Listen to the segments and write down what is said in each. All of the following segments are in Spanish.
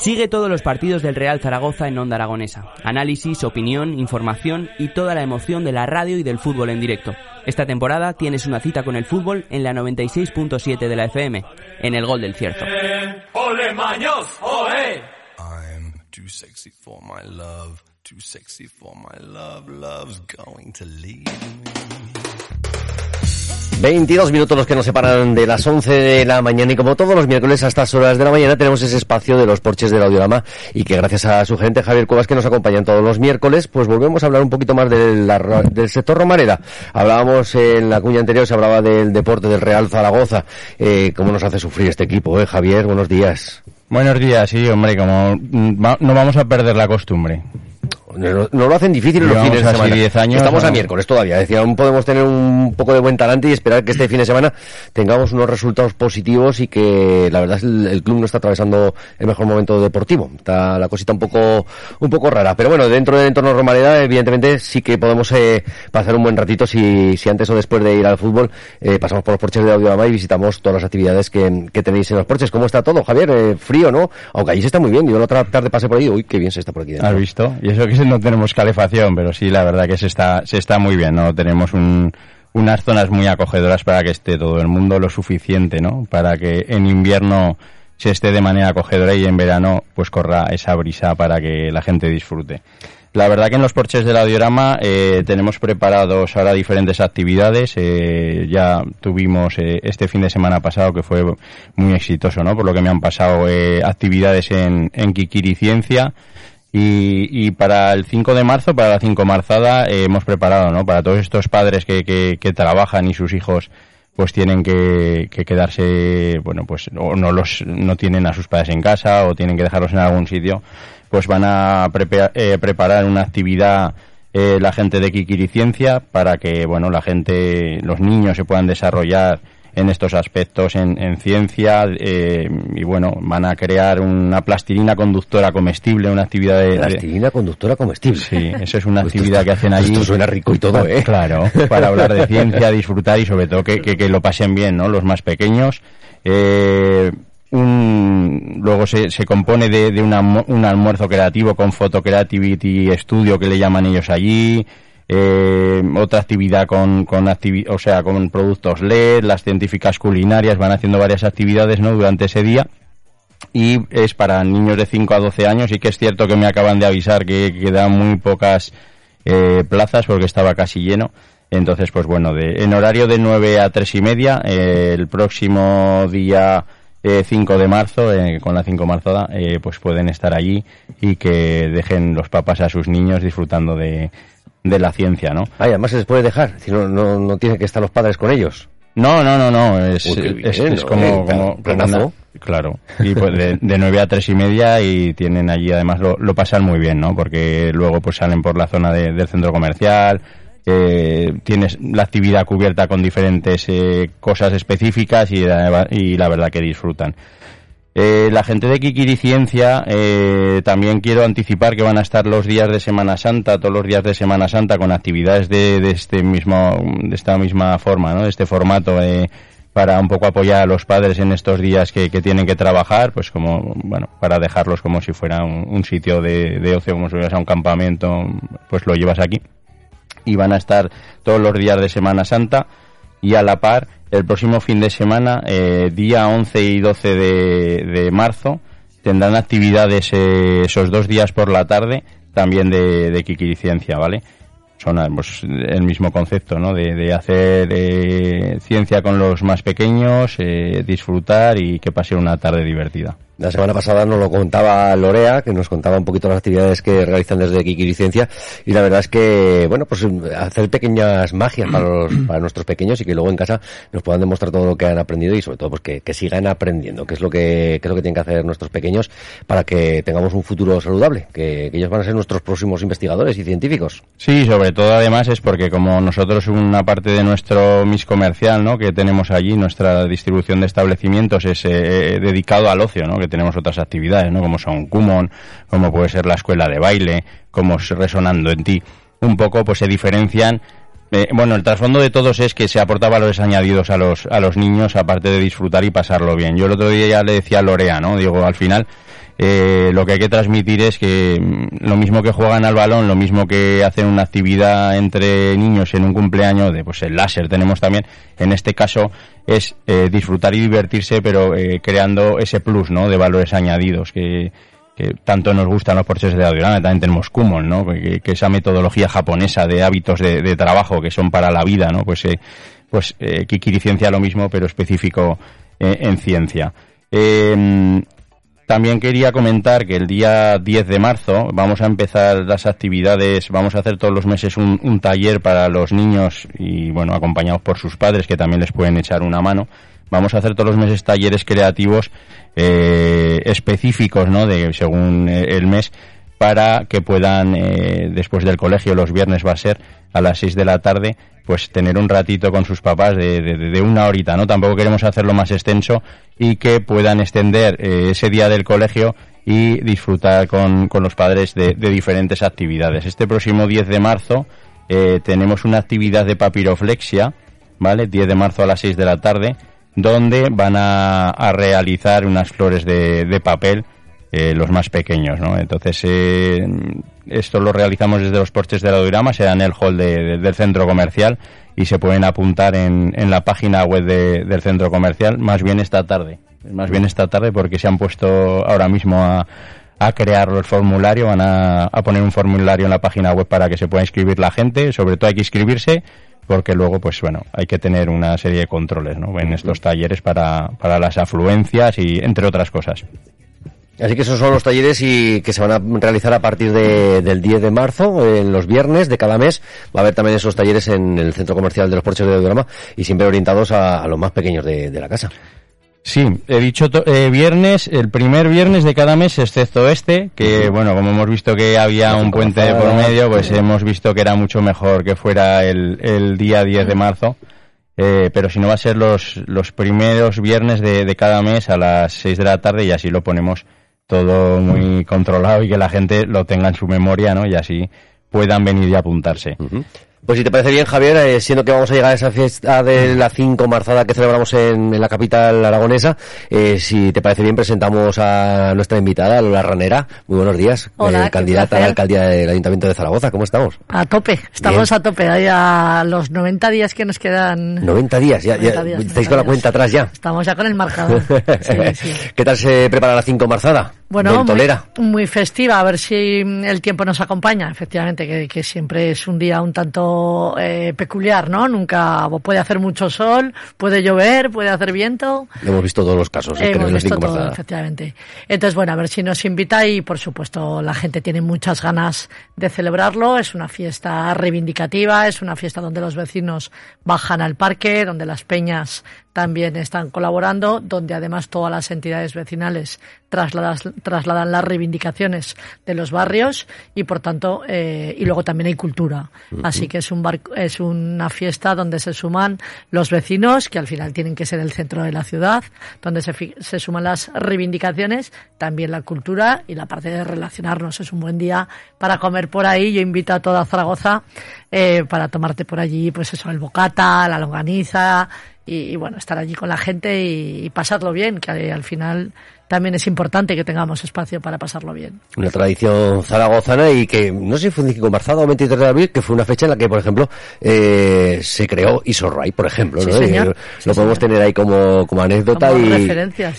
Sigue todos los partidos del Real Zaragoza en Onda Aragonesa. Análisis, opinión, información y toda la emoción de la radio y del fútbol en directo. Esta temporada tienes una cita con el fútbol en la 96.7 de la FM, en el Gol del Cierto. 22 minutos los que nos separan de las 11 de la mañana y como todos los miércoles a estas horas de la mañana tenemos ese espacio de los porches del audiorama y que gracias a su gente Javier Cuevas que nos acompañan todos los miércoles pues volvemos a hablar un poquito más del, del sector romareda. Hablábamos en la cuña anterior, se hablaba del deporte del Real Zaragoza. Eh, ¿Cómo nos hace sufrir este equipo, eh, Javier? Buenos días. Buenos días, sí, hombre, como mm, no vamos a perder la costumbre. No, lo hacen difícil los fines de semana. años, Estamos a miércoles todavía. Decía, aún podemos tener un poco de buen talante y esperar que este fin de semana tengamos unos resultados positivos y que la verdad el, el club no está atravesando el mejor momento deportivo. Está la cosita un poco un poco rara. Pero bueno, dentro del entorno Romareda, evidentemente sí que podemos eh, pasar un buen ratito si, si antes o después de ir al fútbol eh, pasamos por los porches de Audiorama y visitamos todas las actividades que, que tenéis en los porches. ¿Cómo está todo, Javier? Eh, frío, ¿no? Aunque allí se está muy bien. Yo la otra tarde pasé por ahí. Uy, qué bien se está por aquí dentro. ¿Has visto? Y eso que no tenemos calefacción, pero sí, la verdad que se está, se está muy bien, ¿no? Tenemos unas zonas muy acogedoras para que esté todo el mundo lo suficiente, ¿no? Para que en invierno se esté de manera acogedora y en verano pues corra esa brisa para que la gente disfrute. La verdad que en los porches del audiorama eh, tenemos preparados ahora diferentes actividades. Eh, ya tuvimos eh, este fin de semana pasado que fue muy exitoso, ¿no? Por lo que me han pasado actividades en, en Kikiri Ciencia. Y, para el 5 de marzo, para la 5 marzada, eh, hemos preparado, ¿no? Para todos estos padres que, que, trabajan y sus hijos pues tienen que, quedarse, bueno, pues o no los no tienen a sus padres en casa o tienen que dejarlos en algún sitio, pues van a eh, preparar una actividad eh, la gente de Kikiriciencia para que, bueno, la gente, los niños se puedan desarrollar en estos aspectos en, ciencia eh, y bueno, van a crear una plastilina conductora comestible, una actividad de... Plastilina conductora comestible. Sí, eso es una actividad que hacen allí. Esto suena rico y todo, ¿eh? Claro, para hablar de ciencia, disfrutar y sobre todo que, que, lo pasen bien, ¿no? Los más pequeños. Eh, un, luego se, se compone de, de un almuerzo creativo con Photo Creativity Studio que le llaman ellos allí, eh, otra actividad con, con o sea, con productos LED, las científicas culinarias van haciendo varias actividades, ¿no? Durante ese día y es para niños de 5 a 12 años y que es cierto que me acaban de avisar que quedan muy pocas eh, plazas porque estaba casi lleno. Entonces, pues bueno, de, en horario de 9 a 3 y media, eh, el próximo día 5 eh, de marzo, eh, con la 5 marzada, eh, pues pueden estar allí y que dejen los papás a sus niños disfrutando de, de la ciencia, ¿no? Ah, además se les puede dejar, si no, no, no tienen que estar los padres con ellos. No, no, no, no, es, es, como, como, claro, y pues de, de 9 a tres y media y tienen allí además lo, lo pasan muy bien, ¿no? Porque luego pues salen por la zona del centro comercial, eh, tienes la actividad cubierta con diferentes eh, cosas específicas y, y la verdad que disfrutan. Eh, la gente de Kikiri Ciencia eh, también quiero anticipar que van a estar los días de Semana Santa, todos los días de Semana Santa con actividades de, de este mismo, de esta misma forma, ¿no? De este formato eh, para un poco apoyar a los padres en estos días que, que, tienen que trabajar, pues como, bueno, para dejarlos como si fuera un, sitio de, de, ocio, como si fueras a un campamento, pues lo llevas aquí. Y van a estar todos los días de Semana Santa y a la par el próximo fin de semana, eh, día 11 y 12 de, marzo, tendrán actividades eh, esos dos días por la tarde también de, de Kikiriciencia, ¿vale? Son pues, el mismo concepto, ¿no? De, hacer eh, ciencia con los más pequeños, disfrutar y que pase una tarde divertida. La semana pasada nos lo contaba Lorea, que nos contaba un poquito las actividades que realizan desde Kikiriciencia y la verdad es que, bueno, pues hacer pequeñas magias para, los, para nuestros pequeños y que luego en casa nos puedan demostrar todo lo que han aprendido y sobre todo pues que, que sigan aprendiendo, que es lo que, que es lo que tienen que hacer nuestros pequeños para que tengamos un futuro saludable, que, que ellos van a ser nuestros próximos investigadores y científicos. Sí, sobre todo además es porque como nosotros una parte de nuestro MIS comercial, ¿no? Que tenemos allí, nuestra distribución de establecimientos es eh, dedicado al ocio, ¿no? Tenemos otras actividades, ¿no? Como son Kumon, como puede ser la escuela de baile, como Resonando en ti. Un poco, pues se diferencian Eh, bueno, el trasfondo de todos es que se aporta valores añadidos a los, a los niños, aparte de disfrutar y pasarlo bien. Yo el otro día ya le decía a Lorea, ¿no? Digo, al final, eh, lo que hay que transmitir es que mm, lo mismo que juegan al balón, lo mismo que hacen una actividad entre niños en un cumpleaños, de pues el láser tenemos también, en este caso es eh, disfrutar y divertirse, pero eh, creando ese plus, ¿no? De valores añadidos que, que tanto nos gustan los porches de Audiorama, también tenemos Kumon, ¿no? Que, esa metodología japonesa de hábitos de, trabajo que son para la vida, ¿no? Pues, eh, pues eh, Kikiri Ciencia lo mismo, pero específico en ciencia. También quería comentar que el día 10 de marzo vamos a empezar las actividades, vamos a hacer todos los meses un, taller para los niños y bueno, acompañados por sus padres que también les pueden echar una mano. Vamos a hacer todos los meses talleres creativos eh, específicos, ¿no? De, según eh, el mes para que puedan, eh, después del colegio, los viernes va a ser a las 6 de la tarde, pues tener un ratito con sus papás de, de, una horita, ¿no? Tampoco queremos hacerlo más extenso y que puedan extender eh, ese día del colegio y disfrutar con, con los padres de, diferentes actividades. Este próximo 10 de marzo eh, tenemos una actividad de papiroflexia, ¿vale? 10 de marzo a las 6 de la tarde, donde van a, a realizar unas flores de papel eh, los más pequeños, ¿no? Entonces, eh, esto lo realizamos desde los porches de la Durama, sea en el hall del centro comercial y se pueden apuntar en, en la página web del centro comercial, más bien esta tarde. Más bien esta tarde porque se han puesto ahora mismo a, a crear el formulario, van a, a, poner un formulario en la página web para que se pueda inscribir la gente, sobre todo hay que inscribirse porque luego pues bueno, hay que tener una serie de controles ¿no? en estos talleres para, para las afluencias y entre otras cosas. Así que esos son los talleres y que se van a realizar a partir de, del 10 de marzo, en los viernes de cada mes. Va a haber también esos talleres en el centro comercial de los Porches de Audiorama y siempre orientados a, los más pequeños de, la casa. Sí, he dicho eh, viernes, el primer viernes de cada mes, excepto este, que bueno, como hemos visto que había un puente por medio, pues hemos visto que era mucho mejor que fuera el, el día 10 de marzo. Eh, pero si no va a ser los, los primeros viernes de, de cada mes a las 6 de la tarde y así lo ponemos todo muy controlado y que la gente lo tenga en su memoria, ¿no? Y así puedan venir y apuntarse. Pues si te parece bien, Javier, eh, siendo que vamos a llegar a esa fiesta de la 5 marzada que celebramos en, la capital aragonesa, eh, si te parece bien, presentamos a nuestra invitada, Lola Ranera. Muy buenos días. Hola, eh, candidata a la alcaldía del Ayuntamiento de Zaragoza. ¿Cómo estamos? A tope, estamos a tope. Hay a los 90 días que nos quedan. 90 días, ya, ya estáis con la cuenta atrás ya. Estamos ya con el marcador. ¿Qué tal se prepara la 5 marzada? Bueno, muy, festiva, a ver si el tiempo nos acompaña, efectivamente, que, siempre es un día un tanto eh, peculiar, ¿no? Nunca puede hacer mucho sol, puede llover, puede hacer viento. hemos visto todos los casos. ¿eh? Hemos visto todo, efectivamente. Entonces, bueno, a ver si nos invita y, por supuesto, la gente tiene muchas ganas de celebrarlo. Es una fiesta reivindicativa, es una fiesta donde los vecinos bajan al parque, donde las peñas también están colaborando, donde además todas las entidades vecinales trasladan las reivindicaciones de los barrios y por tanto eh, y luego también hay cultura. Así que es un es una fiesta donde se suman los vecinos que al final tienen que ser el centro de la ciudad donde se, se suman las reivindicaciones también la cultura y la parte de relacionarnos. Es un buen día para comer por ahí. Yo invito a toda Zaragoza eh, para tomarte por allí pues eso el bocata la longaniza y, bueno, estar allí con la gente y, y pasarlo bien, que al final también es importante que tengamos espacio para pasarlo bien. Una tradición zaragozana y que no sé si fue 25 de o 23 de abril, que fue una fecha en la que, por ejemplo, eh, se creó Isorray, por ejemplo. ¿no? Eh, lo podemos tener ahí como, como anécdota y,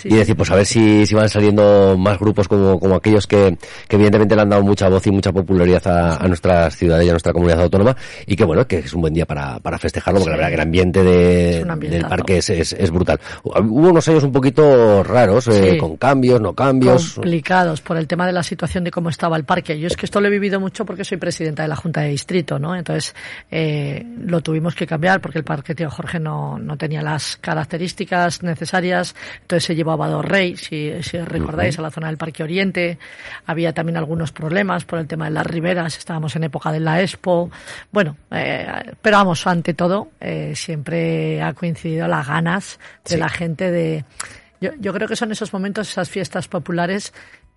y decir, pues a ver si, si van saliendo más grupos como, como aquellos que, que evidentemente le han dado mucha voz y mucha popularidad a, a nuestras ciudades y a nuestra comunidad autónoma y que bueno, que es un buen día para, para festejarlo porque la verdad que el ambiente de, del parque es, es, es, brutal. Hubo unos años un poquito raros, eh, con cambios, no cambios. Complicados por el tema de la situación de cómo estaba el parque. Yo es que esto lo he vivido mucho porque soy presidenta de la Junta de Distrito, ¿no? Entonces, eh, lo tuvimos que cambiar porque el parque Tío Jorge no, no tenía las características necesarias. Entonces se llevó a Bador Rey, si, si recordáis, a la zona del Parque Oriente. Había también algunos problemas por el tema de las riberas. Estábamos en época de la Expo. Bueno, eh, pero vamos, ante todo, eh, siempre ha coincidido las ganas de la gente de yo, yo creo que son esos momentos, esas fiestas populares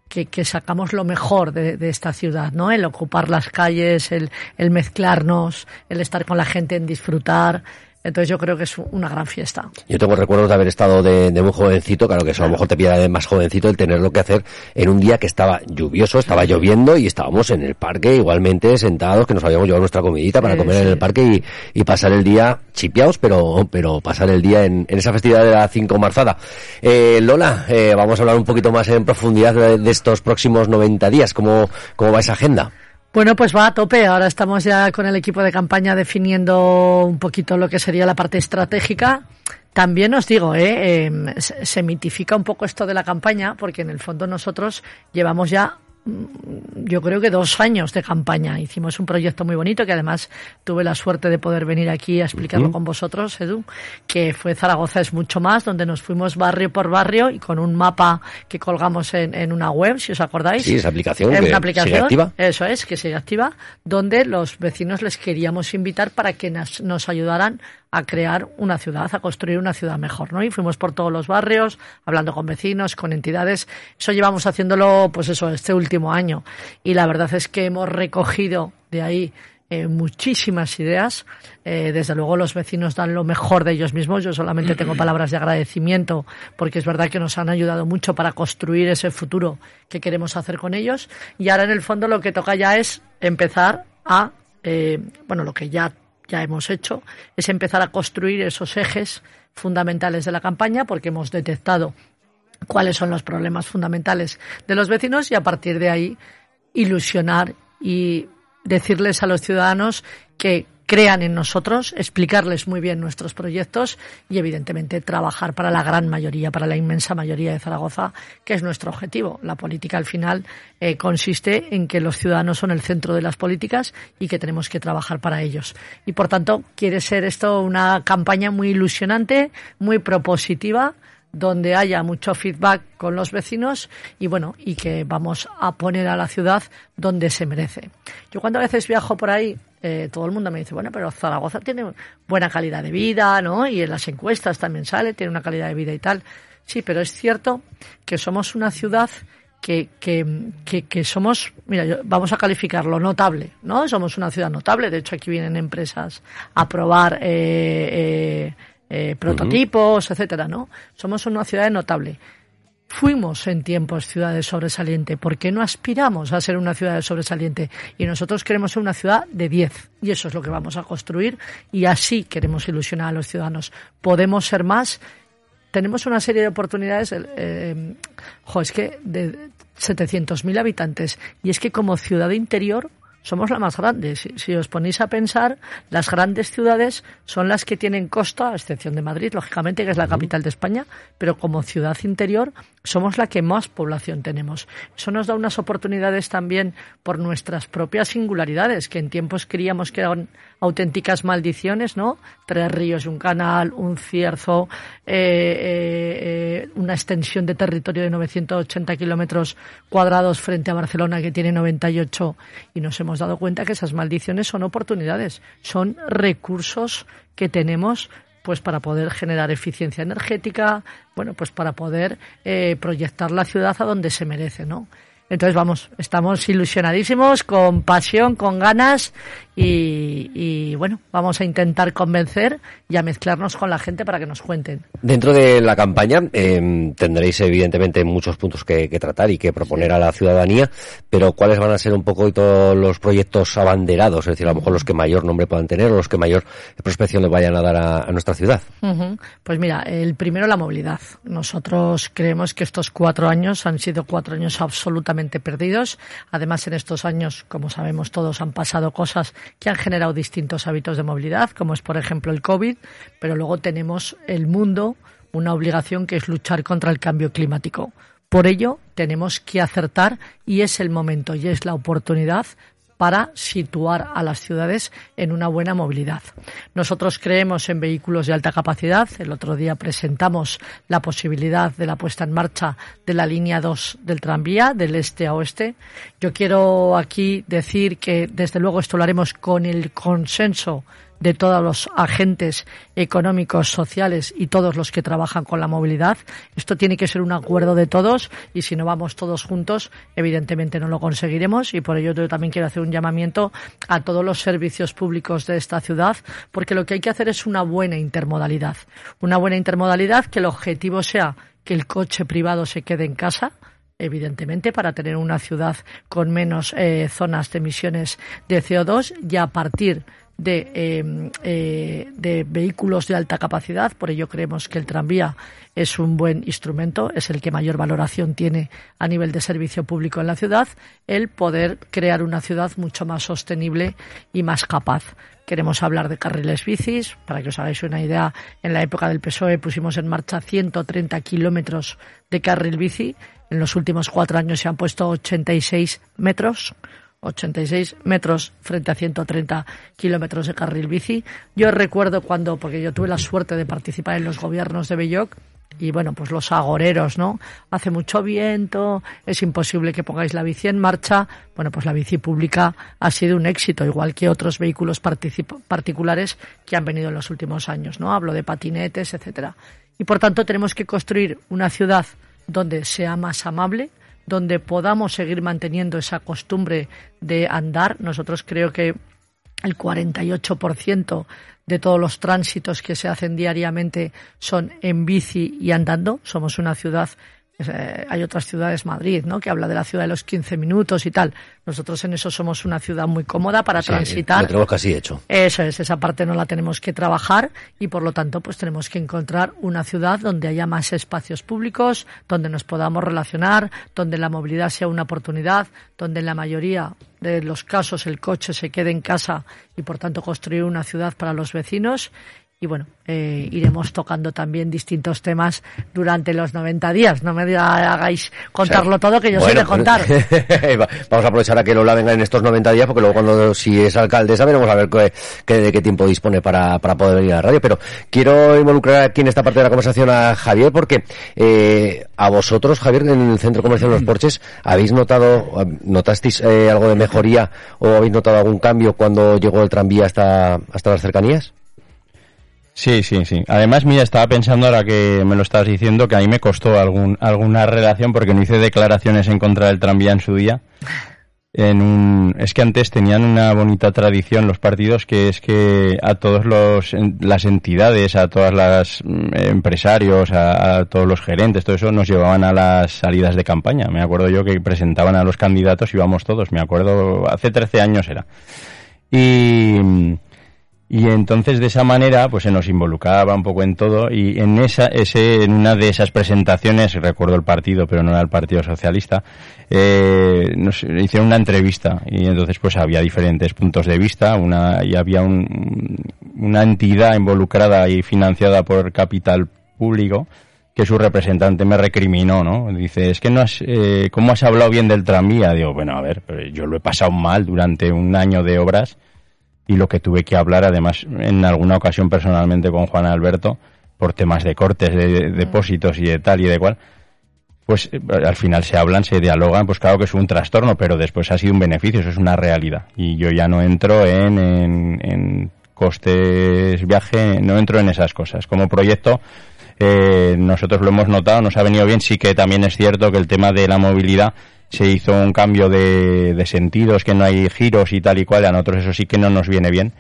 que, sacamos lo mejor de, esta ciudad, ¿no? El ocupar las calles, el, el mezclarnos, el estar con la gente, en disfrutar, entonces yo creo que es una gran fiesta. Yo tengo recuerdos de haber estado de, muy jovencito, claro que eso a lo mejor te pide de más jovencito el tener lo que hacer en un día que estaba lluvioso, estaba lloviendo y estábamos en el parque igualmente sentados, que nos habíamos llevado nuestra comidita para comer en el parque y, pasar el día chipiados, pero, pero pasar el día en, esa festividad de la 5 marzada. Eh, Lola, eh, vamos a hablar un poquito más en profundidad de, estos próximos 90 días. ¿Cómo, cómo va esa agenda? Bueno, pues va a tope. Ahora estamos ya con el equipo de campaña definiendo un poquito lo que sería la parte estratégica. También os digo, ¿eh? Em, se mitifica un poco esto de la campaña, porque en el fondo nosotros llevamos ya yo creo que dos años de campaña. Hicimos un proyecto muy bonito que además tuve la suerte de poder venir aquí a explicarlo con vosotros, Edu, que fue Zaragoza es mucho más, donde nos fuimos barrio por barrio y con un mapa que colgamos en, una web, si os acordáis. Sí, esa aplicación. Es una aplicación, activa. Eso es, que sigue activa, donde los vecinos les queríamos invitar para que nos ayudaran a crear una ciudad, a construir una ciudad mejor, ¿no? Y fuimos por todos los barrios, hablando con vecinos, con entidades. Eso llevamos haciéndolo, pues eso, este último año. Y la verdad es que hemos recogido de ahí eh, muchísimas ideas. Eh, desde luego los vecinos dan lo mejor de ellos mismos. Yo solamente tengo palabras de agradecimiento porque es verdad que nos han ayudado mucho para construir ese futuro que queremos hacer con ellos. Y ahora en el fondo lo que toca ya es empezar a, eh, bueno, lo que ya ya hemos hecho, es empezar a construir esos ejes fundamentales de la campaña porque hemos detectado cuáles son los problemas fundamentales de los vecinos y a partir de ahí ilusionar y decirles a los ciudadanos que crean en nosotros, explicarles muy bien nuestros proyectos y evidentemente trabajar para la gran mayoría, para la inmensa mayoría de Zaragoza, que es nuestro objetivo. La política al final eh, consiste en que los ciudadanos son el centro de las políticas y que tenemos que trabajar para ellos. Y por tanto, quiere ser esto una campaña muy ilusionante, muy propositiva donde haya mucho feedback con los vecinos y bueno, y que vamos a poner a la ciudad donde se merece. Yo cuando a veces viajo por ahí, eh, todo el mundo me dice, bueno, pero Zaragoza tiene buena calidad de vida, ¿no? Y en las encuestas también sale, tiene una calidad de vida y tal. Sí, pero es cierto que somos una ciudad que, que, que, somos, mira, vamos a calificarlo notable, ¿no? Somos una ciudad notable, de hecho aquí vienen empresas a probar eh, eh, prototipos, etcétera, ¿no? Somos una ciudad notable. Fuimos en tiempos ciudades sobresaliente. ¿Por qué no aspiramos a ser una ciudad sobresaliente? Y nosotros queremos ser una ciudad de 10. Y eso es lo que vamos a construir. Y así queremos ilusionar a los ciudadanos. Podemos ser más. Tenemos una serie de oportunidades. Eh, es que de 700.000 habitantes. Y es que como ciudad interior somos la más grande. Si, os ponéis a pensar, las grandes ciudades son las que tienen costa, a excepción de Madrid, lógicamente, que es la capital de España, pero como ciudad interior somos la que más población tenemos. Eso nos da unas oportunidades también por nuestras propias singularidades, que en tiempos creíamos que eran auténticas maldiciones, ¿no? Tres ríos un canal, un cierzo, eh, eh, eh, una extensión de territorio de 980 kilómetros cuadrados frente a Barcelona, que tiene 98, y nos hemos dado cuenta que esas maldiciones son oportunidades, son recursos que tenemos pues para poder generar eficiencia energética, bueno, pues para poder eh, proyectar la ciudad a donde se merece, ¿no? Entonces, vamos, estamos ilusionadísimos, con pasión, con ganas y, bueno, vamos a intentar convencer y a mezclarnos con la gente para que nos cuenten. Dentro de la campaña em, tendréis evidentemente muchos puntos que, tratar y que proponer a la ciudadanía, pero ¿cuáles van a ser un poco todos los proyectos abanderados? Es decir, a lo mejor los que mayor nombre puedan tener o los que mayor prospección le vayan a dar a, nuestra ciudad. Pues mira, el primero la movilidad. Nosotros creemos que estos cuatro años han sido cuatro años absolutamente perdidos. Además, en estos años, como sabemos todos, han pasado cosas que han generado distintos hábitos de movilidad, como es por ejemplo el COVID, pero luego tenemos el mundo, una obligación que es luchar contra el cambio climático. Por ello, tenemos que acertar y es el momento y es la oportunidad para situar a las ciudades en una buena movilidad. Nosotros creemos en vehículos de alta capacidad. El otro día presentamos la posibilidad de la puesta en marcha de la línea 2 del tranvía, del este a oeste. Yo quiero aquí decir que, desde luego, esto lo haremos con el consenso de todos los agentes económicos, sociales y todos los que trabajan con la movilidad. Esto tiene que ser un acuerdo de todos y si no vamos todos juntos, evidentemente no lo conseguiremos y por ello yo también quiero hacer un llamamiento a todos los servicios públicos de esta ciudad porque lo que hay que hacer es una buena intermodalidad. Una buena intermodalidad que el objetivo sea que el coche privado se quede en casa, evidentemente, para tener una ciudad con menos eh, zonas de emisiones de CO2 y a partir de, eh, eh, de, vehículos de alta capacidad. Por ello creemos que el tranvía es un buen instrumento, es el que mayor valoración tiene a nivel de servicio público en la ciudad, el poder crear una ciudad mucho más sostenible y más capaz. Queremos hablar de carriles bicis. Para que os hagáis una idea, en la época del PSOE pusimos en marcha 130 kilómetros de carril bici en los últimos cuatro años se han puesto 86 metros. 86 metros frente a 130 kilómetros de carril bici. Yo recuerdo cuando, porque yo tuve la suerte de participar en los gobiernos de Belloc, y bueno, pues los agoreros, ¿no? Hace mucho viento, es imposible que pongáis la bici en marcha. Bueno, pues la bici pública ha sido un éxito, igual que otros vehículos particulares que han venido en los últimos años, ¿no? Hablo de patinetes, etcétera. Y por tanto tenemos que construir una ciudad donde sea más amable, donde podamos seguir manteniendo esa costumbre de andar. Nosotros creo que el 48% de todos los tránsitos que se hacen diariamente son en bici y andando. Somos una ciudad eh, hay otras ciudades, Madrid, ¿no? que habla de la ciudad de los 15 minutos y tal. Nosotros en eso somos una ciudad muy cómoda para transitar. Lo tenemos casi hecho. Eso es, esa parte no la tenemos que trabajar y por lo tanto pues tenemos que encontrar una ciudad donde haya más espacios públicos, donde nos podamos relacionar, donde la movilidad sea una oportunidad, donde en la mayoría de los casos el coche se quede en casa y por tanto construir una ciudad para los vecinos y bueno, eh, iremos tocando también distintos temas durante los 90 días. No me hagáis contarlo todo, que yo sé de contar. Vamos a aprovechar a que Lola venga en estos 90 días, porque luego cuando si es alcaldesa veremos a ver qué, de qué tiempo dispone para, para poder venir a la radio. Pero quiero involucrar aquí en esta parte de la conversación a Javier, porque eh, a vosotros, Javier, en el Centro Comercial de Los Porches, ¿habéis notado, notasteis eh, algo de mejoría o habéis notado algún cambio cuando llegó el tranvía hasta, hasta las cercanías? Sí, sí, sí. Además, mira, estaba pensando ahora que me lo estabas diciendo que a mí me costó algún, alguna relación porque no hice declaraciones en contra del tranvía en su día. En un, es que antes tenían una bonita tradición los partidos que es que a todos los las entidades, a todas las mm, empresarios, a, a, todos los gerentes, todo eso nos llevaban a las salidas de campaña. Me acuerdo yo que presentaban a los candidatos y íbamos todos. Me acuerdo hace 13 años era. Y y entonces de esa manera pues se nos involucraba un poco en todo y en esa ese en una de esas presentaciones recuerdo el partido pero no era el Partido Socialista eh, nos hicieron una entrevista y entonces pues había diferentes puntos de vista una y había un, una entidad involucrada y financiada por capital público que su representante me recriminó, ¿no? Dice, es que no has, eh, ¿cómo has hablado bien del tranvía? Digo, bueno, a ver, yo lo he pasado mal durante un año de obras y lo que tuve que hablar, además, en alguna ocasión personalmente con Juan Alberto, por temas de cortes, de, depósitos y de tal y de cual, pues eh, al final se hablan, se dialogan, pues claro que es un trastorno, pero después ha sido un beneficio, eso es una realidad. Y yo ya no entro en, en, costes viaje, no entro en esas cosas. Como proyecto, eh, nosotros lo hemos notado, nos ha venido bien, sí que también es cierto que el tema de la movilidad se hizo un cambio de, de sentidos, que no hay giros y tal y cual, a nosotros eso sí que no nos viene bien,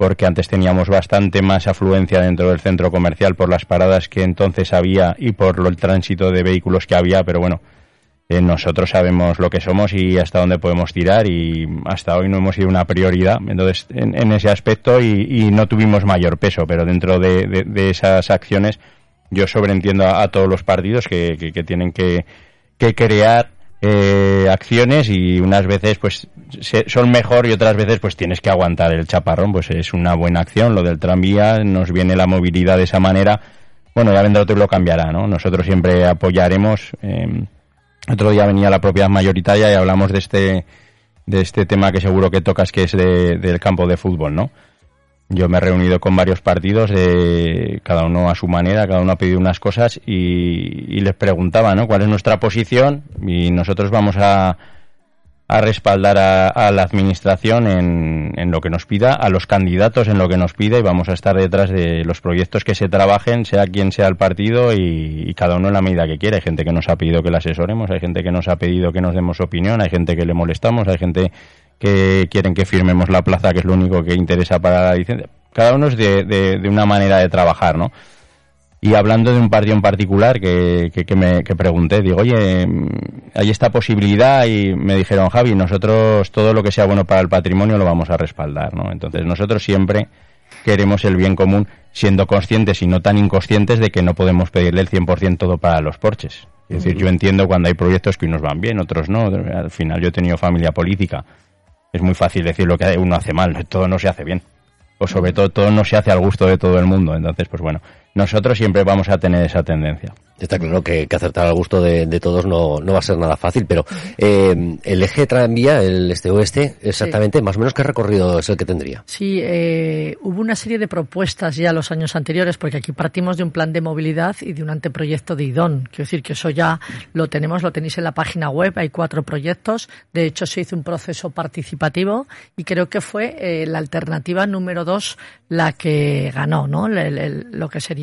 porque antes teníamos bastante más afluencia dentro del centro comercial por las paradas que entonces había y por el tránsito de vehículos que había, pero bueno, eh, nosotros sabemos lo que somos y hasta dónde podemos tirar y hasta hoy no hemos sido una prioridad. Entonces en, ese aspecto y, no tuvimos mayor peso, pero dentro de, esas acciones yo sobreentiendo a, todos los partidos que, que, tienen que, que crear eh, acciones y unas veces pues son mejor y otras veces pues tienes que aguantar el chaparrón, pues es una buena acción, lo del tranvía, nos viene la movilidad de esa manera, bueno, ya vendrá otro lo cambiará, ¿no? Nosotros siempre apoyaremos, eh, otro día venía la propiedad mayoritaria y hablamos de este, de este tema que seguro que tocas que es de, del campo de fútbol, ¿no? Yo me he reunido con varios partidos, eh, cada uno a su manera, cada uno ha pedido unas cosas y, les preguntaba, ¿no? ¿Cuál es nuestra posición? Y nosotros vamos a, a respaldar a, la administración en, en, lo que nos pida, a los candidatos en lo que nos pida y vamos a estar detrás de los proyectos que se trabajen, sea quien sea el partido y, cada uno en la medida que quiera. Hay gente que nos ha pedido que le asesoremos, hay gente que nos ha pedido que nos demos opinión, hay gente que le molestamos, hay gente que quieren que firmemos la plaza, que es lo único que interesa para la licencia. Cada uno es de, de, de una manera de trabajar, ¿no? Y hablando de un partido en particular que, que, me que pregunté, digo, oye, hay esta posibilidad y me dijeron, Javi, nosotros todo lo que sea bueno para el patrimonio lo vamos a respaldar, ¿no? Entonces nosotros siempre queremos el bien común siendo conscientes y no tan inconscientes de que no podemos pedirle el 100% todo para los porches. Es decir, yo entiendo cuando hay proyectos que unos van bien, otros no. Al final yo he tenido familia política. Es muy fácil decir lo que uno hace mal, todo no se hace bien. O sobre todo todo no se hace al gusto de todo el mundo. Entonces, pues bueno, nosotros siempre vamos a tener esa tendencia. Está claro que, acertar al gusto de, todos no, no, va a ser nada fácil, pero eh, el eje tranvía, el este-oeste, exactamente, más o menos qué recorrido es el que tendría. Sí, eh, hubo una serie de propuestas ya los años anteriores, porque aquí partimos de un plan de movilidad y de un anteproyecto de IDON. Quiero decir que eso ya lo tenemos, lo tenéis en la página web, hay cuatro proyectos. De hecho, se hizo un proceso participativo y creo que fue eh, la alternativa número dos la que ganó, ¿no? lo que sería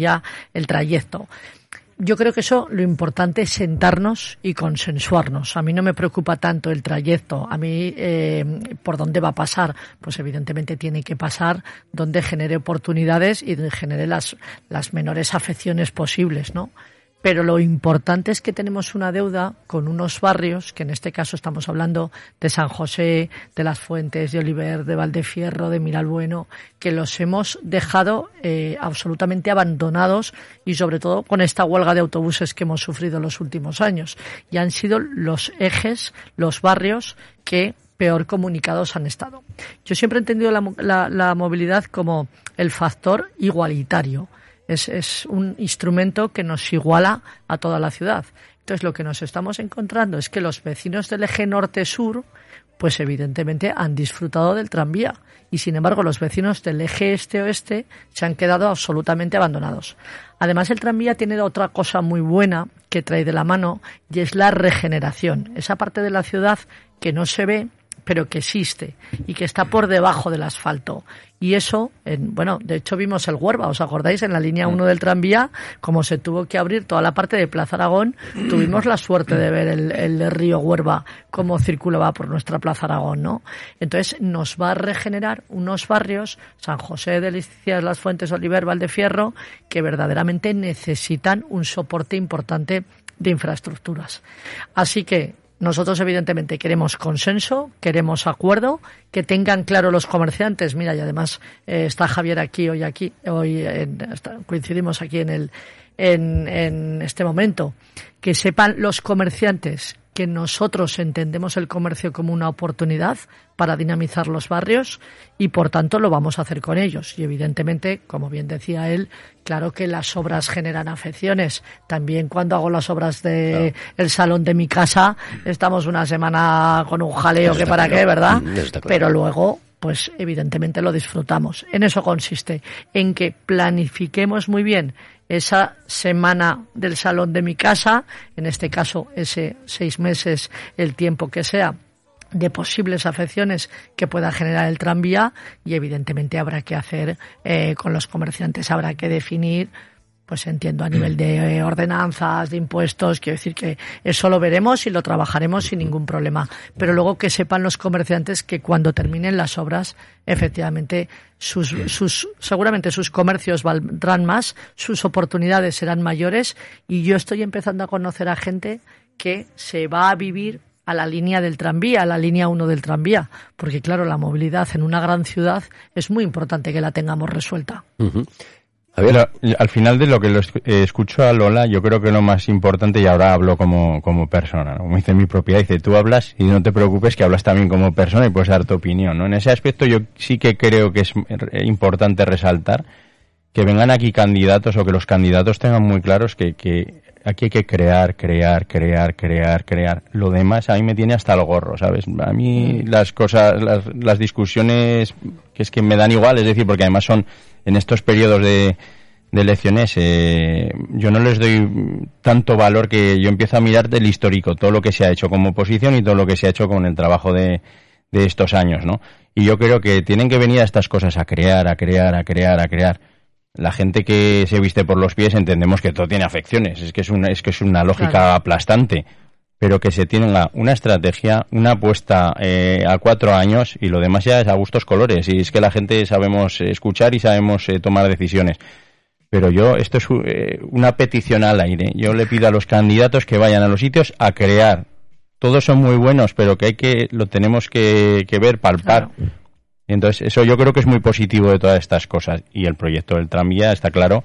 el trayecto yo creo que eso lo importante es sentarnos y consensuarnos. A mí no me preocupa tanto el trayecto. A mí, eh, por dónde va a pasar, pues evidentemente tiene que pasar donde genere oportunidades y donde genere las, las menores afecciones posibles, ¿no? Pero lo importante es que tenemos una deuda con unos barrios, que en este caso estamos hablando de San José, de Las Fuentes, de Oliver, de Valdefierro, de Miralbueno, que los hemos dejado eh, absolutamente abandonados y sobre todo con esta huelga de autobuses que hemos sufrido los últimos años. Y han sido los ejes, los barrios que peor comunicados han estado. Yo siempre he entendido la movilidad como el factor igualitario es, es un instrumento que nos iguala a toda la ciudad. Entonces, lo que nos estamos encontrando es que los vecinos del eje norte-sur, pues evidentemente han disfrutado del tranvía. Y sin embargo, los vecinos del eje este-oeste se han quedado absolutamente abandonados. Además, el tranvía tiene otra cosa muy buena que trae de la mano y es la regeneración. Esa parte de la ciudad que no se ve, pero que existe y que está por debajo del asfalto. Y eso, en, bueno, de hecho vimos el Huerva, ¿os acordáis? En la línea 1 del tranvía, como se tuvo que abrir toda la parte de Plaza Aragón, tuvimos la suerte de ver el, río Huerva cómo circulaba por nuestra Plaza Aragón, ¿no? Entonces nos va a regenerar unos barrios, San José de Las Fuentes, Oliver, Valdefierro, que verdaderamente necesitan un soporte importante de infraestructuras. Así que nosotros, evidentemente, queremos consenso, queremos acuerdo, que tengan claro los comerciantes. Mira, y además eh, está Javier aquí hoy, aquí, hoy coincidimos aquí en, el, en, en este momento. Que sepan los comerciantes que nosotros entendemos el comercio como una oportunidad para dinamizar los barrios y por tanto lo vamos a hacer con ellos. Y evidentemente, como bien decía él, claro que las obras generan afecciones. También cuando hago las obras de el salón de mi casa, estamos una semana con un jaleo que para qué, ¿verdad? Pero luego pues evidentemente lo disfrutamos. En eso consiste, en que planifiquemos muy bien esa semana del salón de mi casa, en este caso ese seis meses, el tiempo que sea, de posibles afecciones que pueda generar el tranvía y evidentemente habrá que hacer eh, con los comerciantes, habrá que definir pues entiendo a nivel de ordenanzas, de impuestos, quiero decir que eso lo veremos y lo trabajaremos sin ningún problema. Pero luego que sepan los comerciantes que cuando terminen las obras, efectivamente, sus, sus, seguramente sus comercios valdrán más, sus oportunidades serán mayores y yo estoy empezando a conocer a gente que se va a vivir a la línea del tranvía, a la línea 1 del tranvía, porque claro, la movilidad en una gran ciudad es muy importante que la tengamos resuelta. Al final de lo que lo eh, escucho a Lola, yo creo que lo más importante, y ahora hablo como, como persona, como dice mi propiedad, dice, tú hablas y no te preocupes que hablas también como persona y puedes dar tu opinión. ¿no? En ese aspecto yo sí que creo que es eh, importante resaltar que vengan aquí candidatos o que los candidatos tengan muy claros que, que aquí hay que crear, crear, crear, crear, crear. Lo demás a mí me tiene hasta el gorro, ¿sabes? A mí mm. las cosas, las, las discusiones que es que me dan igual, es decir, porque además son en estos periodos de, de elecciones, eh, yo no les doy tanto valor que yo empiezo a mirar del histórico, todo lo que se ha hecho como oposición y todo lo que se ha hecho con el trabajo de, de estos años, ¿no? Y yo creo que tienen que venir a estas cosas a crear, a crear, a crear, a crear. La gente que se viste por los pies entendemos que todo tiene afecciones, es que es una, es que es una lógica aplastante, pero que se tiene una, estrategia, una apuesta eh, a cuatro años y lo demás ya es a gustos colores y es que la gente sabemos escuchar y sabemos eh, tomar decisiones. Pero yo, esto es eh, una petición al aire. Yo le pido a los candidatos que vayan a los sitios a crear. Todos son muy buenos, pero que hay que, lo tenemos que, ver, palpar. entonces, eso yo creo que es muy positivo de todas estas cosas. Y el proyecto del tranvía está claro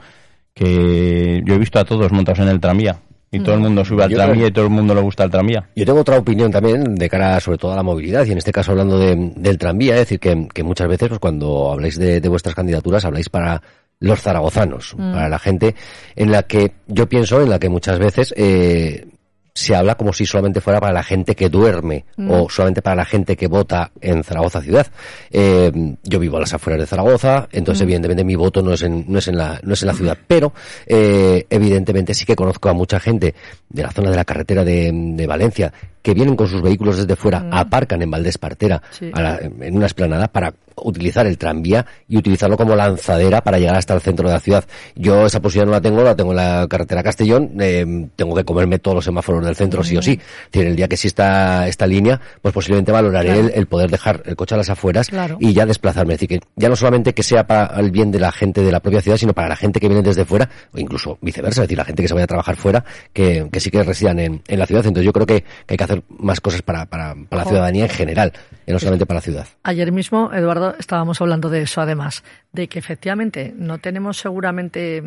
que yo he visto a todos montados en el tranvía. Y todo el mundo sube al tranvía y todo el mundo le gusta el tranvía. Yo tengo otra opinión también de cara sobre todo a la movilidad y en este caso hablando del tranvía, es decir, que, muchas veces pues, cuando habláis de, vuestras candidaturas habláis para los zaragozanos, mm. para la gente en la que yo pienso, en la que muchas veces eh, se habla como si solamente fuera para la gente que duerme mm. o solamente para la gente que vota en Zaragoza ciudad. Eh, yo vivo a las afueras de Zaragoza, entonces mm. evidentemente mi voto no es en, no es en la, no es en la ciudad, pero eh, evidentemente sí que conozco a mucha gente de la zona de la carretera de, de Valencia que vienen con sus vehículos desde fuera, mm. aparcan en Valdespartera, en una esplanada, para utilizar el tranvía y utilizarlo como lanzadera para llegar hasta el centro de la ciudad. Yo esa posibilidad no la tengo, la tengo en la carretera Castellón, eh, tengo que comerme todos los semáforos del centro sí o sí. Es el día que exista esta línea, pues posiblemente valoraré el, poder dejar el coche a las afueras y ya desplazarme. Es decir, que ya no solamente que sea para el bien de la gente de la propia ciudad, sino para la gente que viene desde fuera, o incluso viceversa, es decir, la gente que se vaya a trabajar fuera, que, sí que residan en, la ciudad. Entonces yo creo que hay que hacer más cosas para, para, la ciudadanía en general, y no solamente para la ciudad. Ayer mismo, Eduardo, estábamos hablando de eso, además, de que efectivamente no tenemos seguramente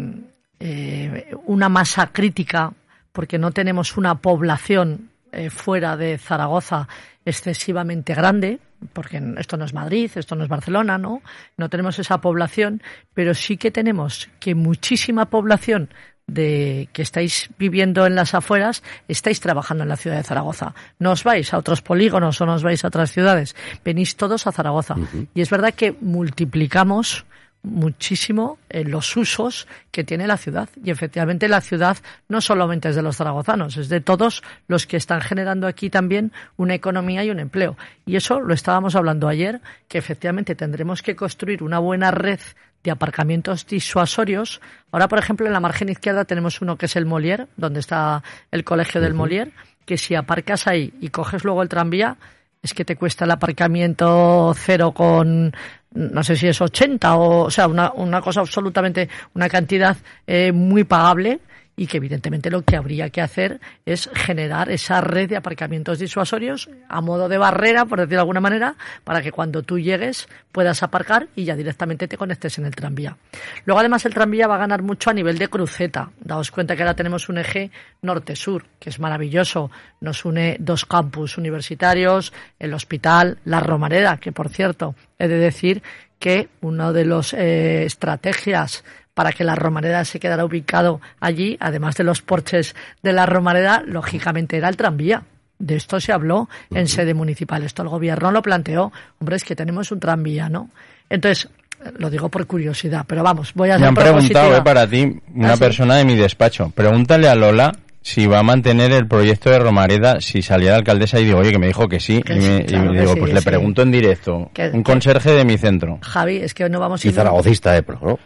eh, una masa crítica, porque no tenemos una población eh, fuera de Zaragoza excesivamente grande, porque esto no es Madrid, esto no es Barcelona, ¿no? No tenemos esa población, pero sí que tenemos que muchísima población de que estáis viviendo en las afueras, estáis trabajando en la ciudad de Zaragoza. No os vais a otros polígonos o no os vais a otras ciudades, venís todos a Zaragoza. Y es verdad que multiplicamos muchísimo en los usos que tiene la ciudad. Y efectivamente la ciudad no solamente es de los zaragozanos, es de todos los que están generando aquí también una economía y un empleo. Y eso lo estábamos hablando ayer, que efectivamente tendremos que construir una buena red de aparcamientos disuasorios. Ahora, por ejemplo, en la margen izquierda tenemos uno que es el Molière, donde está el colegio del Molière, que si aparcas ahí y coges luego el tranvía, es que te cuesta el aparcamiento cero con, no sé si es 80 o, o sea, una, una cosa absolutamente, una cantidad eh, muy pagable y que evidentemente lo que habría que hacer es generar esa red de aparcamientos disuasorios a modo de barrera, por decirlo de alguna manera, para que cuando tú llegues puedas aparcar y ya directamente te conectes en el tranvía. Luego además el tranvía va a ganar mucho a nivel de cruceta. Daos cuenta que ahora tenemos un eje norte-sur, que es maravilloso. Nos une dos campus universitarios, el hospital, la Romareda, que por cierto, he de decir que una de las eh, estrategias para que la Romareda se quedara ubicado allí, además de los porches de la Romareda, lógicamente era el tranvía. De esto se habló en sede municipal. Esto el gobierno lo planteó. Hombre, es que tenemos un tranvía, ¿no? Entonces, lo digo por curiosidad, pero vamos, voy a Me han preguntado eh, para ti, una ¿Ah, persona de mi despacho. Pregúntale a Lola si va a mantener el proyecto de Romareda si salía la alcaldesa y digo, oye, que me dijo que sí. y me, digo, pues le pregunto en directo. un conserje de mi centro. Javi, es que no vamos a ir... Y zaragocista, ¿eh? ¿no?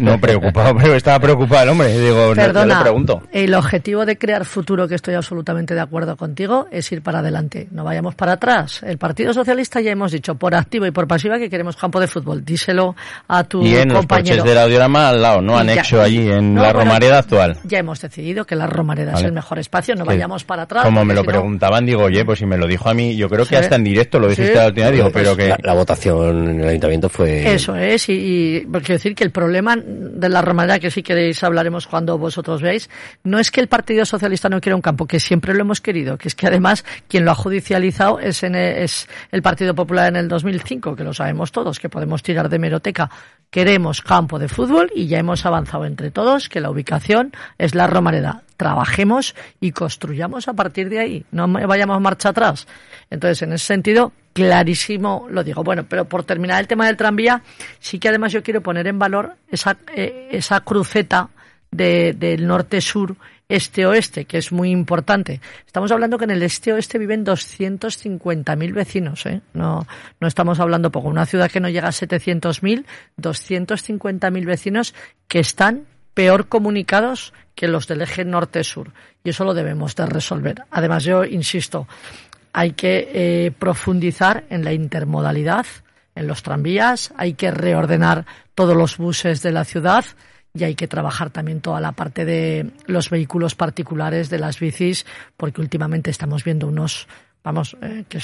no, preocupado, pero estaba preocupado el hombre. Digo, Perdona, le pregunto. el objetivo de crear futuro, que estoy absolutamente de acuerdo contigo, es ir para adelante. No vayamos para atrás. El Partido Socialista ya hemos dicho, por activa y por pasiva, que queremos campo de fútbol. Díselo a tu y en compañero. los del audiorama al lado, no anexo allí, en la Romareda actual. Ya hemos decidido que la Romareda el mejor espacio, no vayamos para atrás. Como me lo preguntaban, digo, oye, pues si me lo dijo a mí, yo creo que hasta en directo lo dijiste la última digo, pero que... La, votación en el ayuntamiento fue... Eso es, y, quiero decir que el problema de la romanidad, que si queréis hablaremos cuando vosotros veáis, no es que el Partido Socialista no quiera un campo, que siempre lo hemos querido, que es que además quien lo ha judicializado es, en, es el Partido Popular en el 2005, que lo sabemos todos, que podemos tirar de meroteca. Queremos campo de fútbol y ya hemos avanzado entre todos que la ubicación es la Romareda trabajemos y construyamos a partir de ahí, no vayamos marcha atrás. Entonces, en ese sentido, clarísimo lo digo. Bueno, pero por terminar el tema del tranvía, sí que además yo quiero poner en valor esa, eh, esa cruceta de, del norte-sur, este-oeste, que es muy importante. Estamos hablando que en el este-oeste viven 250.000 vecinos, ¿eh? No, no estamos hablando poco. Una ciudad que no llega a 700.000, 250.000 vecinos que están peor comunicados que los del eje norte-sur. Y eso lo debemos de resolver. Además, yo insisto, hay que eh, profundizar en la intermodalidad, en los tranvías, hay que reordenar todos los buses de la ciudad y hay que trabajar también toda la parte de los vehículos particulares, de las bicis, porque últimamente estamos viendo unos, vamos, eh, que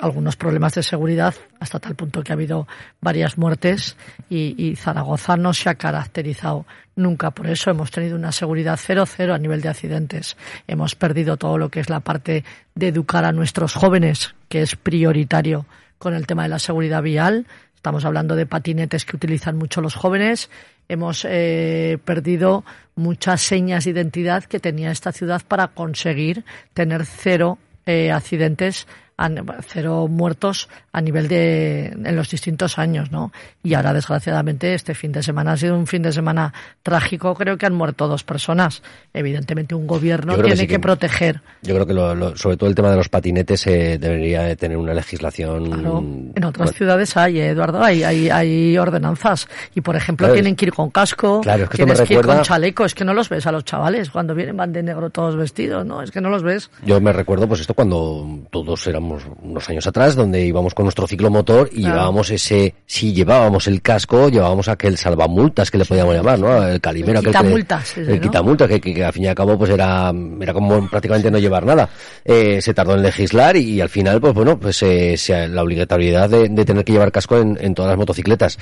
algunos problemas de seguridad hasta tal punto que ha habido varias muertes y, Zaragoza no se ha caracterizado nunca por eso. Hemos tenido una seguridad cero cero a nivel de accidentes. Hemos perdido todo lo que es la parte de educar a nuestros jóvenes, que es prioritario con el tema de la seguridad vial. Estamos hablando de patinetes que utilizan mucho los jóvenes hemos eh, perdido muchas señas de identidad que tenía esta ciudad para conseguir tener cero eh, accidentes cero muertos a nivel de en los distintos años, ¿no? Y ahora desgraciadamente este fin de semana ha sido un fin de semana trágico, creo que han muerto dos personas. Evidentemente un gobierno tiene que, proteger. Yo creo que sobre todo el tema de los patinetes eh, debería de tener una legislación. En otras ciudades hay, eh, Eduardo, hay, hay, hay ordenanzas y por ejemplo tienen que ir con casco, claro, es que tienes que ir con chaleco, es que no los ves a los chavales cuando vienen van de negro todos vestidos, no, es que no los ves. Yo me recuerdo pues esto cuando todos éramos unos años atrás, donde íbamos con nuestro ciclomotor y llevábamos ese, si llevábamos el casco, llevábamos aquel salvamultas que le podíamos llamar, ¿no? El calimero, el quitamultas, el quitamultas, que, que, al fin y al cabo pues era, era como prácticamente no llevar nada. Eh, se tardó en legislar y, al final, pues bueno, pues eh, la obligatoriedad de, tener que llevar casco en, en todas las motocicletas.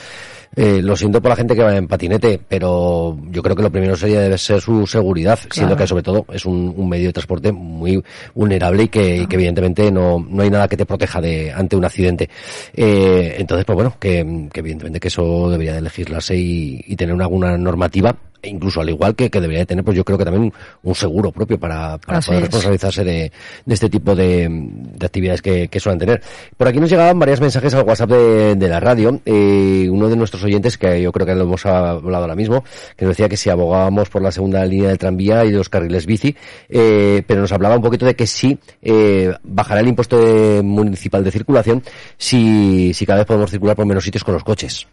Eh, lo siento por la gente que va en patinete, pero yo creo que lo primero sería debe ser su seguridad, siendo que sobre todo es un, medio de transporte muy vulnerable y que, evidentemente no, no hay nada que te proteja de ante un accidente. Eh, entonces, pues bueno, que, evidentemente que eso debería de legislarse y, y tener alguna normativa e incluso al igual que, que debería tener, pues yo creo que también un, seguro propio para, para poder responsabilizarse de, de, este tipo de, de actividades que, que, suelen tener. Por aquí nos llegaban varios mensajes al WhatsApp de, de la radio. Eh, uno de nuestros oyentes, que yo creo que lo hemos hablado ahora mismo, que nos decía que si abogábamos por la segunda línea del tranvía y de los carriles bici, eh, pero nos hablaba un poquito de que sí eh, bajará el impuesto municipal de circulación si, si cada vez podemos circular por menos sitios con los coches.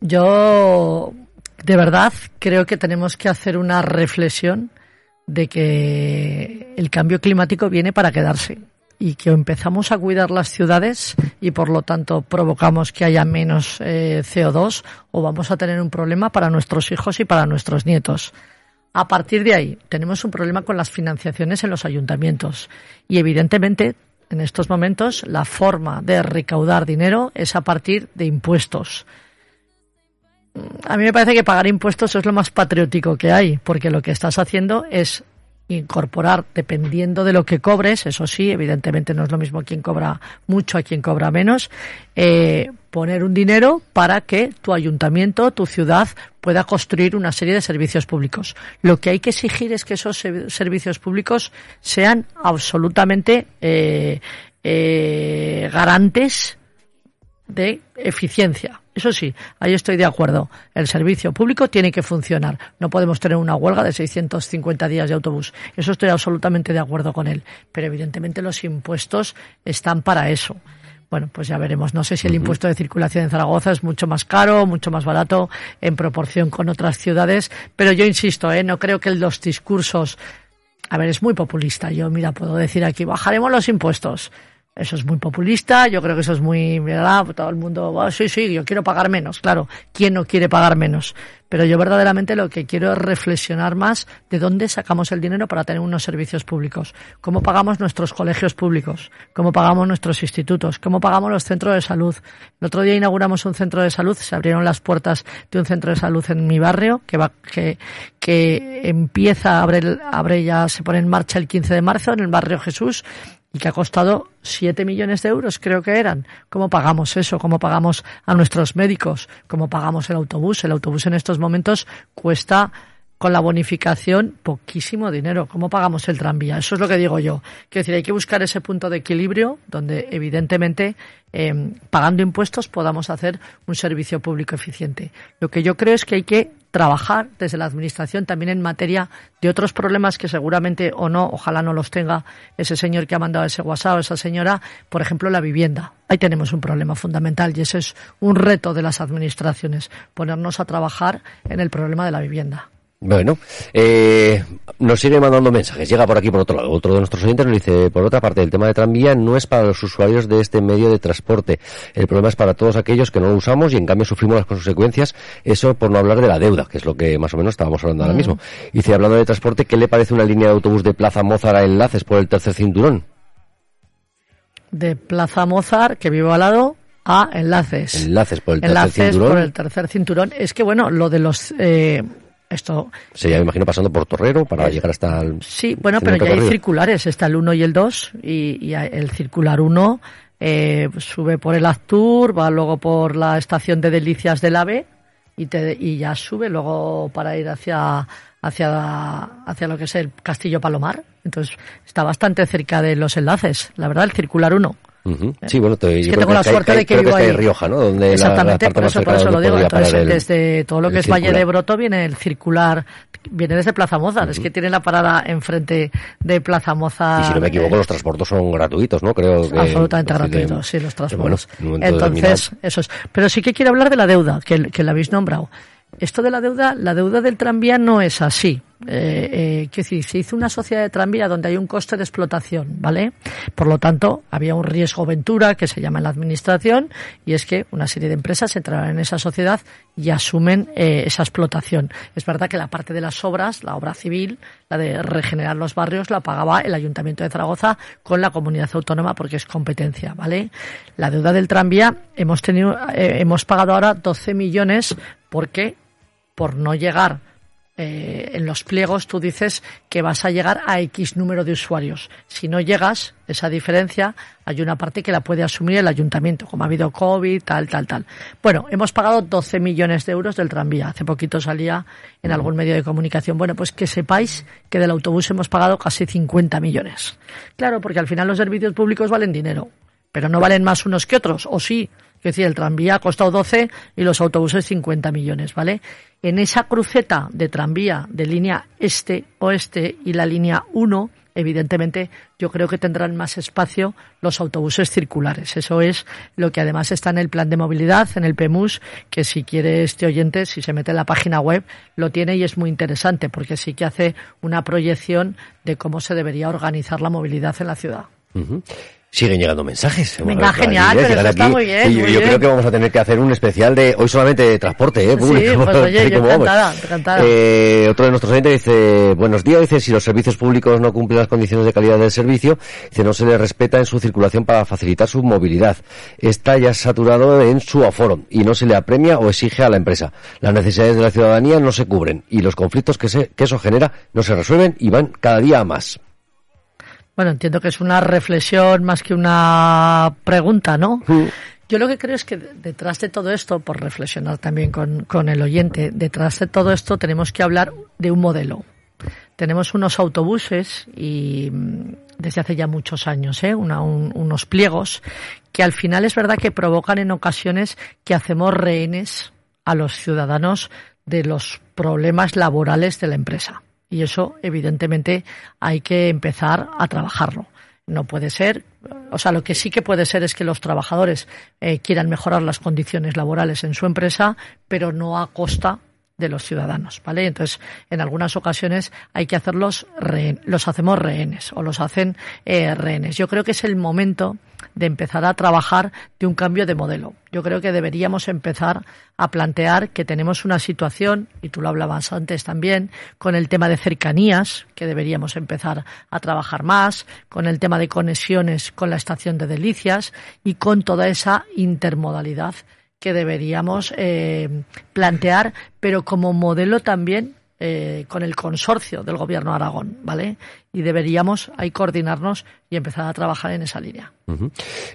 Yo de verdad creo que tenemos que hacer una reflexión de que el cambio climático viene para quedarse y que empezamos a cuidar las ciudades y por lo tanto provocamos que haya menos eh, CO2 o vamos a tener un problema para nuestros hijos y para nuestros nietos. A partir de ahí, tenemos un problema con las financiaciones en los ayuntamientos y evidentemente en estos momentos la forma de recaudar dinero es a partir de impuestos a mí me parece que pagar impuestos es lo más patriótico que hay, porque lo que estás haciendo es incorporar, dependiendo de lo que cobres, eso sí, evidentemente no es lo mismo quien cobra mucho a quien cobra menos, eh, poner un dinero para que tu ayuntamiento, tu ciudad, pueda construir una serie de servicios públicos. Lo que hay que exigir es que esos servicios públicos sean absolutamente eh, eh, garantes de eficiencia. Eso sí, ahí estoy de acuerdo. El servicio público tiene que funcionar. No podemos tener una huelga de 650 días de autobús. Eso estoy absolutamente de acuerdo con él. Pero evidentemente los impuestos están para eso. Bueno, pues ya veremos. No sé si el impuesto de circulación en Zaragoza es mucho más caro, mucho más barato en proporción con otras ciudades. Pero yo insisto, ¿eh? no creo que los discursos. A ver, es muy populista. Yo, mira, puedo decir aquí, bajaremos los impuestos eso es muy populista, yo creo que eso es muy, ¿verdad? Todo el mundo, oh, sí, sí, yo quiero pagar menos, claro. ¿Quién no quiere pagar menos? Pero yo verdaderamente lo que quiero es reflexionar más de dónde sacamos el dinero para tener unos servicios públicos. ¿Cómo pagamos nuestros colegios públicos? ¿Cómo pagamos nuestros institutos? ¿Cómo pagamos los centros de salud? El otro día inauguramos un centro de salud, se abrieron las puertas de un centro de salud en mi barrio que va, que, que empieza, abre, abre ya, se pone en marcha el 15 de marzo en el barrio Jesús y que ha costado 7 millones de euros, creo que eran. ¿Cómo pagamos eso? ¿Cómo pagamos a nuestros médicos? ¿Cómo pagamos el autobús? El autobús en estos momentos cuesta con la bonificación, poquísimo dinero. ¿Cómo pagamos el tranvía? Eso es lo que digo yo. Quiero decir, hay que buscar ese punto de equilibrio donde, evidentemente, em, pagando impuestos podamos hacer un servicio público eficiente. Lo que yo creo es que hay que trabajar desde la Administración también en materia de otros problemas que seguramente o no, ojalá no los tenga ese señor que ha mandado ese WhatsApp esa señora, por ejemplo, la vivienda. Ahí tenemos un problema fundamental y ese es un reto de las administraciones, ponernos a trabajar en el problema de la vivienda. Bueno, eh, nos sigue mandando mensajes. Llega por aquí por otro lado. Otro de nuestros oyentes nos dice, por otra parte, el tema de tranvía no es para los usuarios de este medio de transporte. El problema es para todos aquellos que no lo usamos y en cambio sufrimos las consecuencias. Eso por no hablar de la deuda, que es lo que más o menos estábamos hablando ahora mismo. Dice, hablando de transporte, ¿qué le parece una línea de autobús de Plaza Mozart a enlaces por el tercer cinturón? De Plaza Mozart, que vivo al lado, a enlaces. Enlaces por el tercer cinturón. por el tercer cinturón. Es que bueno, lo de los eh, esto se ya me imagino pasando por Torrero para llegar hasta el sí bueno pero ya hay circulares está el 1 y el 2 y, el circular 1 eh, sube por el Actur va luego por la estación de Delicias del AVE y, te, y ya sube luego para ir hacia hacia hacia lo que es el Castillo Palomar. Entonces está bastante cerca de los enlaces la verdad el circular 1 Sí, bueno, te, es que tengo la suerte de que vivo ahí. Rioja, ¿no? Donde Exactamente, por, eso, por eso lo digo. Entonces, desde todo lo que es Valle de Broto viene el circular, viene desde Plaza Mozart. Es que tiene la parada enfrente de Plaza Mozart. Y si no me equivoco, los transportes son gratuitos, ¿no? Creo que. Absolutamente gratuitos, sí, los transportes. Entonces, eso es. Pero sí que quiero hablar de la deuda, que, que la habéis nombrado. Esto de la deuda, la deuda del tranvía no es así. Eh, eh, decir, se hizo una sociedad de tranvía donde hay un coste de explotación, ¿vale? Por lo tanto, había un riesgo ventura que se llama en la administración y es que una serie de empresas entrarán en esa sociedad y asumen eh, esa explotación. Es verdad que la parte de las obras, la obra civil, la de regenerar los barrios, la pagaba el Ayuntamiento de Zaragoza con la comunidad autónoma porque es competencia, ¿vale? La deuda del tranvía hemos tenido, eh, hemos pagado ahora 12 millones porque por no llegar eh, en los pliegos tú dices que vas a llegar a X número de usuarios. Si no llegas, esa diferencia, hay una parte que la puede asumir el ayuntamiento, como ha habido COVID, tal, tal, tal. Bueno, hemos pagado 12 millones de euros del tranvía. Hace poquito salía en algún medio de comunicación. Bueno, pues que sepáis que del autobús hemos pagado casi 50 millones. Claro, porque al final los servicios públicos valen dinero, pero no valen más unos que otros, o sí. Es decir, el tranvía ha costado 12 y los autobuses 50 millones, ¿vale? En esa cruceta de tranvía de línea este-oeste y la línea 1, evidentemente yo creo que tendrán más espacio los autobuses circulares. Eso es lo que además está en el plan de movilidad, en el PEMUS, que si quiere este oyente, si se mete en la página web, lo tiene y es muy interesante porque sí que hace una proyección de cómo se debería organizar la movilidad en la ciudad. Siguen llegando mensajes. Venga, genial, pero eso está muy bien. yo, creo que vamos a tener que hacer un especial de hoy solamente de transporte, ¿eh? Sí, pues oye, yo encantada, encantada. Eh, otro de nuestros oyentes dice, buenos días, dice, si los servicios públicos no cumplen las condiciones de calidad del servicio, dice, no se les respeta en su circulación para facilitar su movilidad. Está ya saturado en su aforo y no se le apremia o exige a la empresa. Las necesidades de la ciudadanía no se cubren y los conflictos que, se, que eso genera no se resuelven y van cada día a más. Bueno, entiendo que es una reflexión más que una pregunta, ¿no? Yo lo que creo es que detrás de todo esto, por reflexionar también con, con, el oyente, detrás de todo esto tenemos que hablar de un modelo. Tenemos unos autobuses y mm, desde hace ya muchos años, ¿eh? unos pliegos que al final es verdad que provocan en ocasiones que hacemos rehenes a los ciudadanos de los problemas laborales de la empresa. Y eso, evidentemente, hay que empezar a trabajarlo. No puede ser, o sea, lo que sí que puede ser es que los trabajadores eh, quieran mejorar las condiciones laborales en su empresa, pero no a costa de los ciudadanos, ¿vale? Entonces, en algunas ocasiones hay que hacerlos los hacemos rehenes o los hacen eh, rehenes. Yo creo que es el momento de empezar a trabajar de un cambio de modelo. Yo creo que deberíamos empezar a plantear que tenemos una situación, y tú lo hablabas antes también, con el tema de cercanías, que deberíamos empezar a trabajar más, con el tema de conexiones con la estación de Delicias y con toda esa intermodalidad que deberíamos eh, plantear, pero como modelo también eh, con el consorcio del gobierno de Aragón, ¿vale? Y deberíamos ahí coordinarnos y empezar a trabajar en esa línea.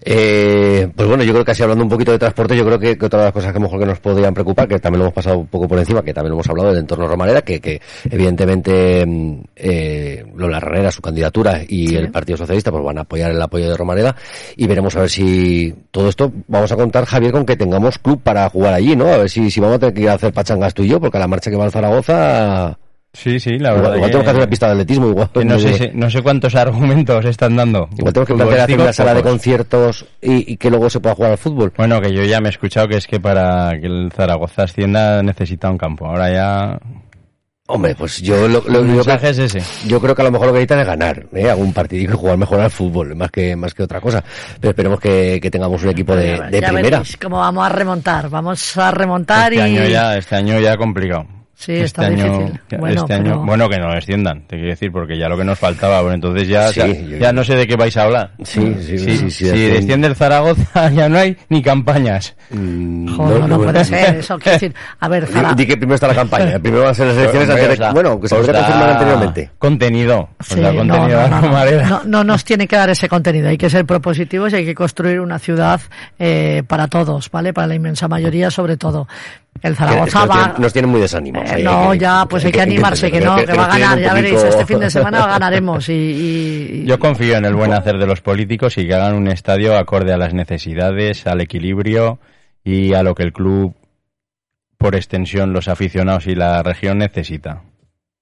eh, pues bueno, yo creo que así hablando un poquito de transporte, yo creo que, que, otra de las cosas que mejor que nos podrían preocupar, que también lo hemos pasado un poco por encima, que también lo hemos hablado del entorno Romareda, que, que evidentemente mm, eh, Lola Herrera, su candidatura y el Partido Socialista pues van a apoyar el apoyo de Romareda y veremos a ver si todo esto vamos a contar, Javier, con que tengamos club para jugar allí, ¿no? A ver si, si vamos a tener que ir a hacer pachangas tú y yo, porque a la marcha que va al Zaragoza Sí, sí, la verdad. Igual, tenemos que hacer una pista de atletismo, igual. No sé, no sé cuántos argumentos están dando. Igual tenemos que plantear hacer una sala de conciertos y, y, que luego se pueda jugar al fútbol. Bueno, que yo ya me he escuchado que es que para que el Zaragoza ascienda necesita un campo. Ahora ya. Hombre, pues yo lo, lo, lo que, es ese. Yo creo que a lo mejor lo que necesitan es ganar, ¿eh? algún partido y jugar mejor al fútbol, más que más que otra cosa. Pero esperemos que, que tengamos un equipo de, de ya primera. Veréis cómo vamos a remontar, vamos a remontar este y año ya, este año ya complicado. Sí, este está año, difícil. Bueno, este año, pero... bueno, que no desciendan, te quiero decir, porque ya lo que nos faltaba, bueno, entonces ya, Sí, ya, yo- ya no sé de qué vais a hablar. Sí, sí, sí, sí, si sí, sí. desciende el Zaragoza ya no hay ni campañas. Mm, Joder, no, puede ser, eso quiero decir. A ver, Zara, Di, di que primero está la campaña, primero van a ser las elecciones antes de, o sea, bueno, que se os podría confirmar anteriormente. Contenido. da no, contenido no, a no, no. Romareda. No, no nos tiene que dar ese contenido, hay que ser propositivos y hay que construir una ciudad eh, para todos, ¿vale? Para la inmensa mayoría sobre todo. El Que- es que Zaragoza nos, va... tienen, nos tienen muy desanimados. Eh, ahí, no, hay ya, pues hay que animarse, que no, que, va a ganar, ya veréis, poquito- este fin de semana ganaremos y... y- Yo confío en el buen hacer de los políticos y que hagan un estadio acorde a las necesidades, al equilibrio y a lo que el club, por extensión, los aficionados y la región necesita.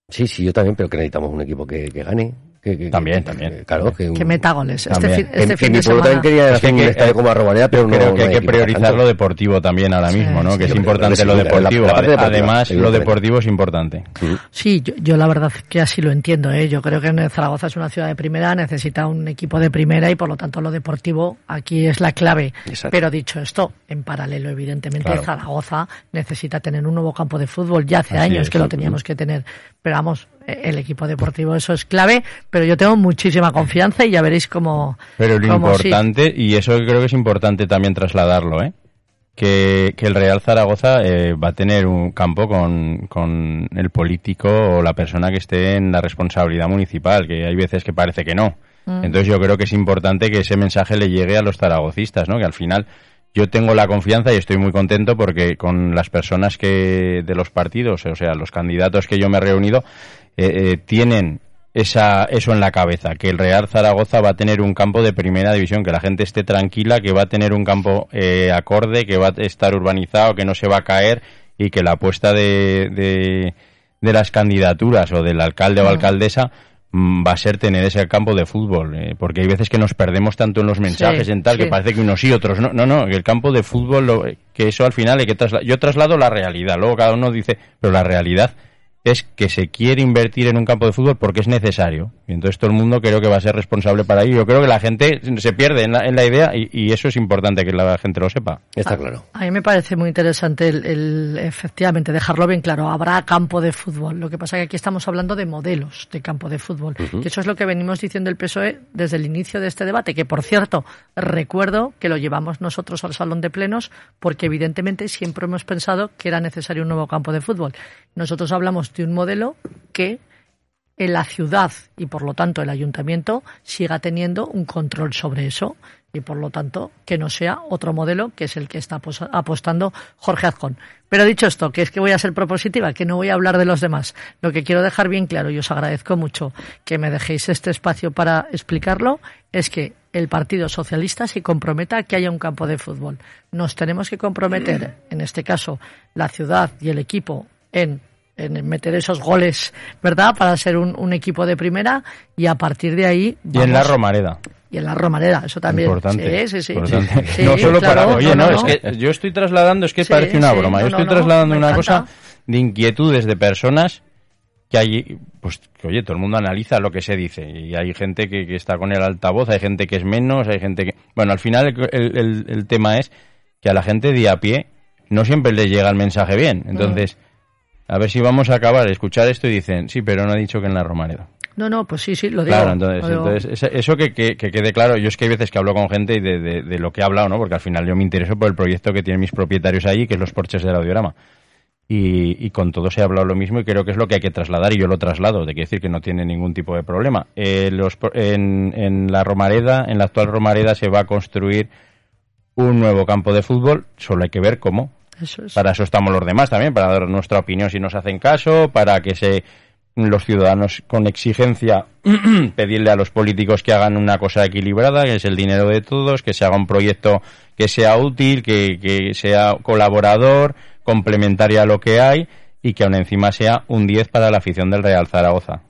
Sí, sí, yo también, pero que necesitamos un equipo que, que gane. Que, que- También, que- también. que- claro, que, que meta goles. Este fin, este fin de pueblo semana... también quería que- estadio como Arrobaleda, pero Creo no que hay que priorizar tanto. lo deportivo también ahora Sí, mismo, ¿no? sí, que es importante lo la- deportivo. la parte deportiva, Además, lo deportivo es importante. Sí, yo, yo la verdad que así lo entiendo. ¿eh? Yo creo que en Zaragoza es una ciudad de primera, necesita un equipo de primera y por lo tanto lo deportivo aquí es la clave. Exacto. Pero dicho esto, en paralelo, evidentemente, Claro. Zaragoza necesita tener un nuevo campo de fútbol. Ya hace Así años es, que lo teníamos que tener. Pero vamos, el equipo deportivo eso es clave. Pero yo tengo muchísima confianza y ya veréis cómo. Pero lo cómo sí. importante, y eso creo que es importante también trasladarlo, ¿eh? que, que el Real Zaragoza eh, va a tener un campo con, con el político o la persona que esté en la responsabilidad municipal, que hay veces que parece que no. Entonces yo creo que es importante que ese mensaje le llegue a los zaragocistas, ¿no? Que al final yo tengo la confianza y estoy muy contento porque con las personas que de los partidos, o sea, los candidatos que yo me he reunido, eh, eh, tienen esa, eso en la cabeza, que el Real Zaragoza va a tener un campo de primera división, que la gente esté tranquila, que va a tener un campo eh, acorde, que va a estar urbanizado, que no se va a caer y que la apuesta de, de, de las candidaturas o del alcalde o alcaldesa va a ser tener ese campo de fútbol, eh, porque hay veces que nos perdemos tanto en los mensajes, Sí, en tal, sí. que parece que unos sí, otros no. No, no, el campo de fútbol, lo- que eso al final hay que trasladar. Yo traslado la realidad, luego cada uno dice, pero la realidad es que se quiere invertir en un campo de fútbol porque es necesario. Y entonces todo el mundo creo que va a ser responsable para ello. Yo creo que la gente se pierde en la, en la idea y, y eso es importante que la gente lo sepa. Está claro. A mí me parece muy interesante el, el, efectivamente dejarlo bien claro. Habrá campo de fútbol. Lo que pasa es que aquí estamos hablando de modelos de campo de fútbol. Que eso es lo que venimos diciendo el PSOE desde el inicio de este debate. Que por cierto, recuerdo que lo llevamos nosotros al salón de plenos porque evidentemente siempre hemos pensado que era necesario un nuevo campo de fútbol. Nosotros hablamos de un modelo que en la ciudad y por lo tanto el ayuntamiento siga teniendo un control sobre eso y por lo tanto que no sea otro modelo que es el que está apos- apostando Jorge Azcón. Pero dicho esto, que es que voy a ser propositiva, que no voy a hablar de los demás. Lo que quiero dejar bien claro, y os agradezco mucho que me dejéis este espacio para explicarlo, es que el Partido Socialista se comprometa a que haya un campo de fútbol. Nos tenemos que comprometer, en este caso, la ciudad y el equipo en en meter esos goles, ¿verdad? Para ser un, un equipo de primera y a partir de ahí. Y en la Romareda. Y en la Romareda, eso también. Importante. Sí, sí, sí. importante. Sí, no solo claro, para. Oye, no, no, no, es que yo estoy trasladando, es que Sí, parece una broma. Yo estoy trasladando una cosa de inquietudes de personas que hay, pues, que oye, todo el mundo analiza lo que se dice. Y hay gente que, que está con el altavoz, hay gente que es menos, hay gente que. Bueno, al final el, el- el- el tema es que a la gente de a pie no siempre le llega el mensaje bien. Entonces, a ver si vamos a acabar, escuchar esto y dicen, sí, pero no ha dicho que en la Romareda. No, no, pues sí, sí, lo digo. Claro, entonces, digo. entonces eso que, que- que quede claro, yo es que hay veces que hablo con gente y de, de- de lo que he hablado, ¿no? Porque al final yo me intereso por el proyecto que tienen mis propietarios allí, que es los porches del audiorama. y, con todo se ha hablado lo mismo y creo que es lo que hay que trasladar y yo lo traslado, de que decir que no tiene ningún tipo de problema. Eh, los, en, en, la Romareda, en la actual Romareda se va a construir un nuevo campo de fútbol, solo hay que ver cómo. Para eso estamos los demás también, para dar nuestra opinión si nos hacen caso, para que se los ciudadanos con exigencia pedirle a los políticos que hagan una cosa equilibrada, que es el dinero de todos, que se haga un proyecto que sea útil, que, que sea colaborador, complementaria a lo que hay y que aún encima sea un 10 para la afición del Real Zaragoza.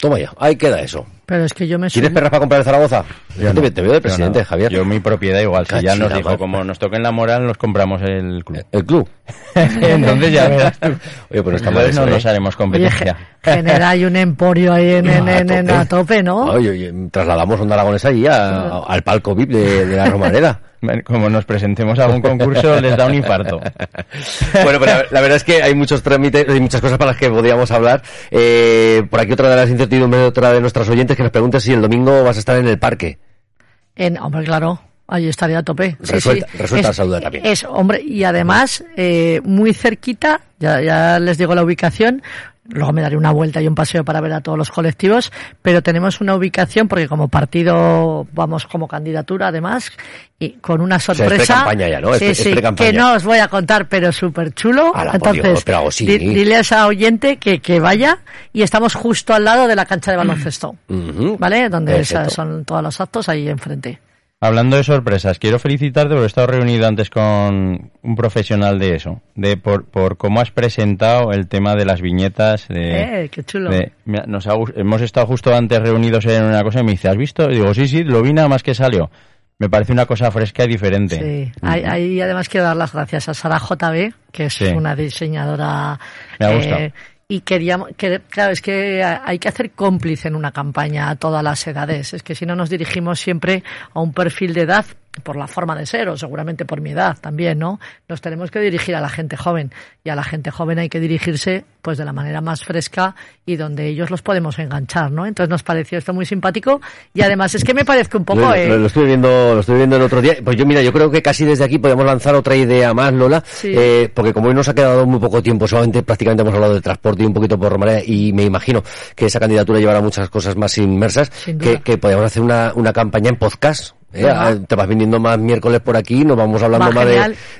Toma ya, ahí queda eso. Pero es que yo me ¿Tienes perras para comprar el Zaragoza? Yo te, veo de presidente, Javier. Yo mi propiedad igual, si ya nos dijo, como nos toquen la moral, nos compramos el club. ¿El club? Entonces ya verás tú. Oye, pues está mal no ¿eh? nos haremos competencia. genera hay un emporio ahí en, en, a, tope. ¿no? Oye, oye, trasladamos a un aragonesa allí al palco VIP de, de la Romareda como nos presentemos a un concurso, les da un infarto. bueno, pero la, verdad es que hay muchos trámites y muchas cosas para las que podríamos hablar. Eh, por aquí otra de las incertidumbres de otra de nuestras oyentes que nos pregunta si el domingo vas a estar en el parque. En, hombre, claro. Ahí estaría a tope. Resuelta, sí, también. Es, hombre, y además, eh, muy cerquita, ya, ya les digo la ubicación, luego me daré una vuelta y un paseo para ver a todos los colectivos, pero tenemos una ubicación porque como partido vamos como candidatura además y con una sorpresa campaña ya, ¿no? Sí, sí, que no os voy a contar, pero súper chulo. Entonces, dile a esa oyente que, que vaya y estamos justo al lado de la cancha de baloncesto, ¿vale? Donde son todos los actos ahí enfrente. Hablando de sorpresas, quiero felicitarte porque he estado reunido antes con un profesional de eso, de por, por cómo has presentado el tema de las viñetas. De, eh, qué chulo. nos hemos estado justo antes reunidos en una cosa y me dice, ¿has visto? Y digo, sí, sí, lo vi nada más que salió. Me parece una cosa fresca y diferente. Sí, ahí, además quiero dar las gracias a Sara JB, que es una diseñadora me eh, y queríamos, que, claro, es que hay que hacer cómplice en una campaña a todas las edades. Es que si no nos dirigimos siempre a un perfil de edad por la forma de ser o seguramente por mi edad también, ¿no? Nos tenemos que dirigir a la gente joven y a la gente joven hay que dirigirse pues de la manera más fresca y donde ellos los podemos enganchar, ¿no? Entonces nos pareció esto muy simpático y además es que me parece un poco... Lo, eh... lo, estoy viendo lo estoy viendo el otro día. Pues yo mira, yo creo que casi desde aquí podemos lanzar otra idea más, Lola, eh, porque como hoy nos ha quedado muy poco tiempo, solamente prácticamente hemos hablado de transporte y un poquito por Romareda y me imagino que esa candidatura llevará muchas cosas más inmersas, que, que podríamos hacer una, una campaña en podcast eh, te vas viniendo más miércoles por aquí, nos vamos hablando más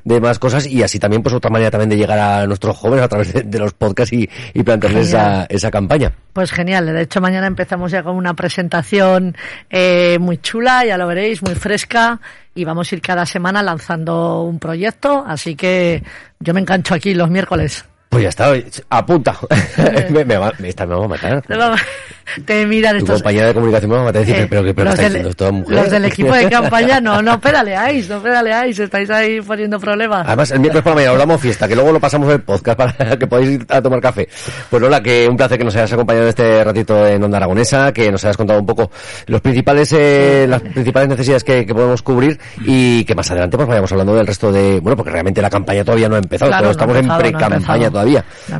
de, más cosas y así también pues otra manera también de llegar a nuestros jóvenes a través de, los podcasts y, y plantearles esa, esa, campaña. Pues genial, de hecho mañana empezamos ya con una presentación eh, muy chula, ya lo veréis, muy fresca y vamos a ir cada semana lanzando un proyecto, así que yo me engancho aquí los miércoles. Pues ya está, apunta. me, me, va, esta me va a matar. Te miran estos... Tu compañera de comunicación me va a matar y decir, eh, pero que pero está diciendo toda mujer. Los del equipo de campaña, no, no pedaleáis, no pedaleáis, estáis ahí poniendo problemas. Además, el miércoles por la mañana hablamos fiesta, que luego lo pasamos el podcast para que podáis ir a tomar café. Pues Lola, que un placer que nos hayas acompañado este ratito en Onda Aragonesa, que nos hayas contado un poco los principales, eh, las principales necesidades que, que, podemos cubrir y que más adelante pues vayamos hablando del resto de, bueno, porque realmente la campaña todavía no ha empezado, pero estamos en pre-campaña todavía.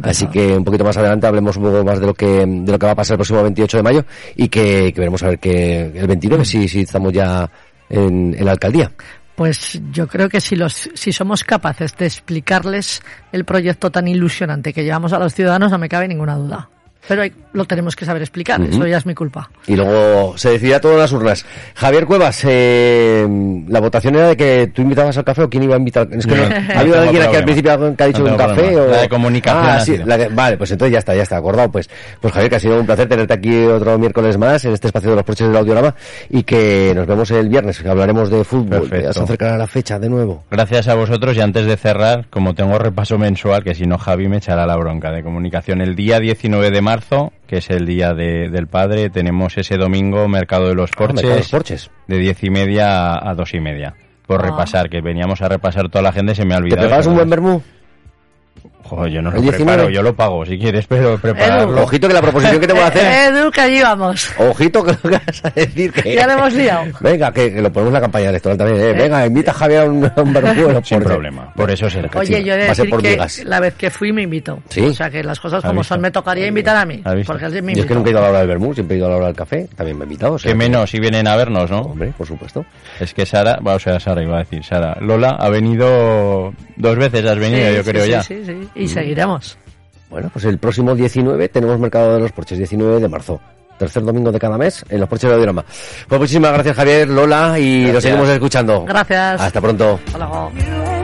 Así que un poquito más adelante hablemos un poco más de lo que, de lo que va a pasar el próximo 28 de mayo y que, veremos a ver que el 29 si, si estamos ya en, en la alcaldía. Pues yo creo que si, los, si somos capaces de explicarles el proyecto tan ilusionante que llevamos a los ciudadanos, no me cabe ninguna duda. Pero lo tenemos que saber explicar, eso ya es mi culpa. Y luego se decidirá todas las urnas. Javier Cuevas, eh, la votación era de que tú invitabas al café o quién iba a invitar. Es que no, ¿Ha habido alguien aquí al principio que ha dicho un café? O... La de comunicación. Ah, sí, vale, pues entonces ya está, ya está, acordado. Pues, pues Javier, que ha sido un placer tenerte aquí otro miércoles más en este espacio de los porches del audiorama y que nos vemos el viernes, que hablaremos de fútbol. Se acercará la fecha de nuevo. Gracias a vosotros y antes de cerrar, como tengo repaso mensual, que si no Javi me echará la bronca de comunicación, el día 19 de marzo que es el día del padre, tenemos ese domingo Mercado de los ah, Porches, de diez y media a, dos y media. Por ah. repasar, que veníamos a repasar toda la gente, se me ha olvidado. ¿Te preparas un buen vermú? Joder, yo no lo preparo, yo lo pago, si quieres, pero prepararlo. Ojito que la proposición que te voy a hacer... Edu, que allí vamos. Ojito que lo que vas a decir que... Ya lo hemos liado. Venga, que, lo ponemos en la campaña electoral también. Eh. Venga, invita a Javier a un, un Sin problema, por eso es el Oye, yo he de decir que la vez que fui me invito. ¿Sí? O sea, que las cosas como son me tocaría invitar a mí. Porque me Yo es que nunca he ido a la hora del vermú, siempre he ido a la hora del café, también me he invitado. que menos si vienen a vernos, ¿no? Hombre, por supuesto. Es que Sara, o sea, Sara iba a decir, Sara, Lola ha venido dos veces, has venido, yo creo ya. Sí, sí, y mm. seguiremos. Bueno, pues el próximo 19 tenemos Mercado de los Porches, 19 de marzo. Tercer domingo de cada mes en los Porches de Audiorama. Pues muchísimas gracias Javier, Lola y lo seguimos escuchando. Gracias. Hasta pronto. Hasta luego.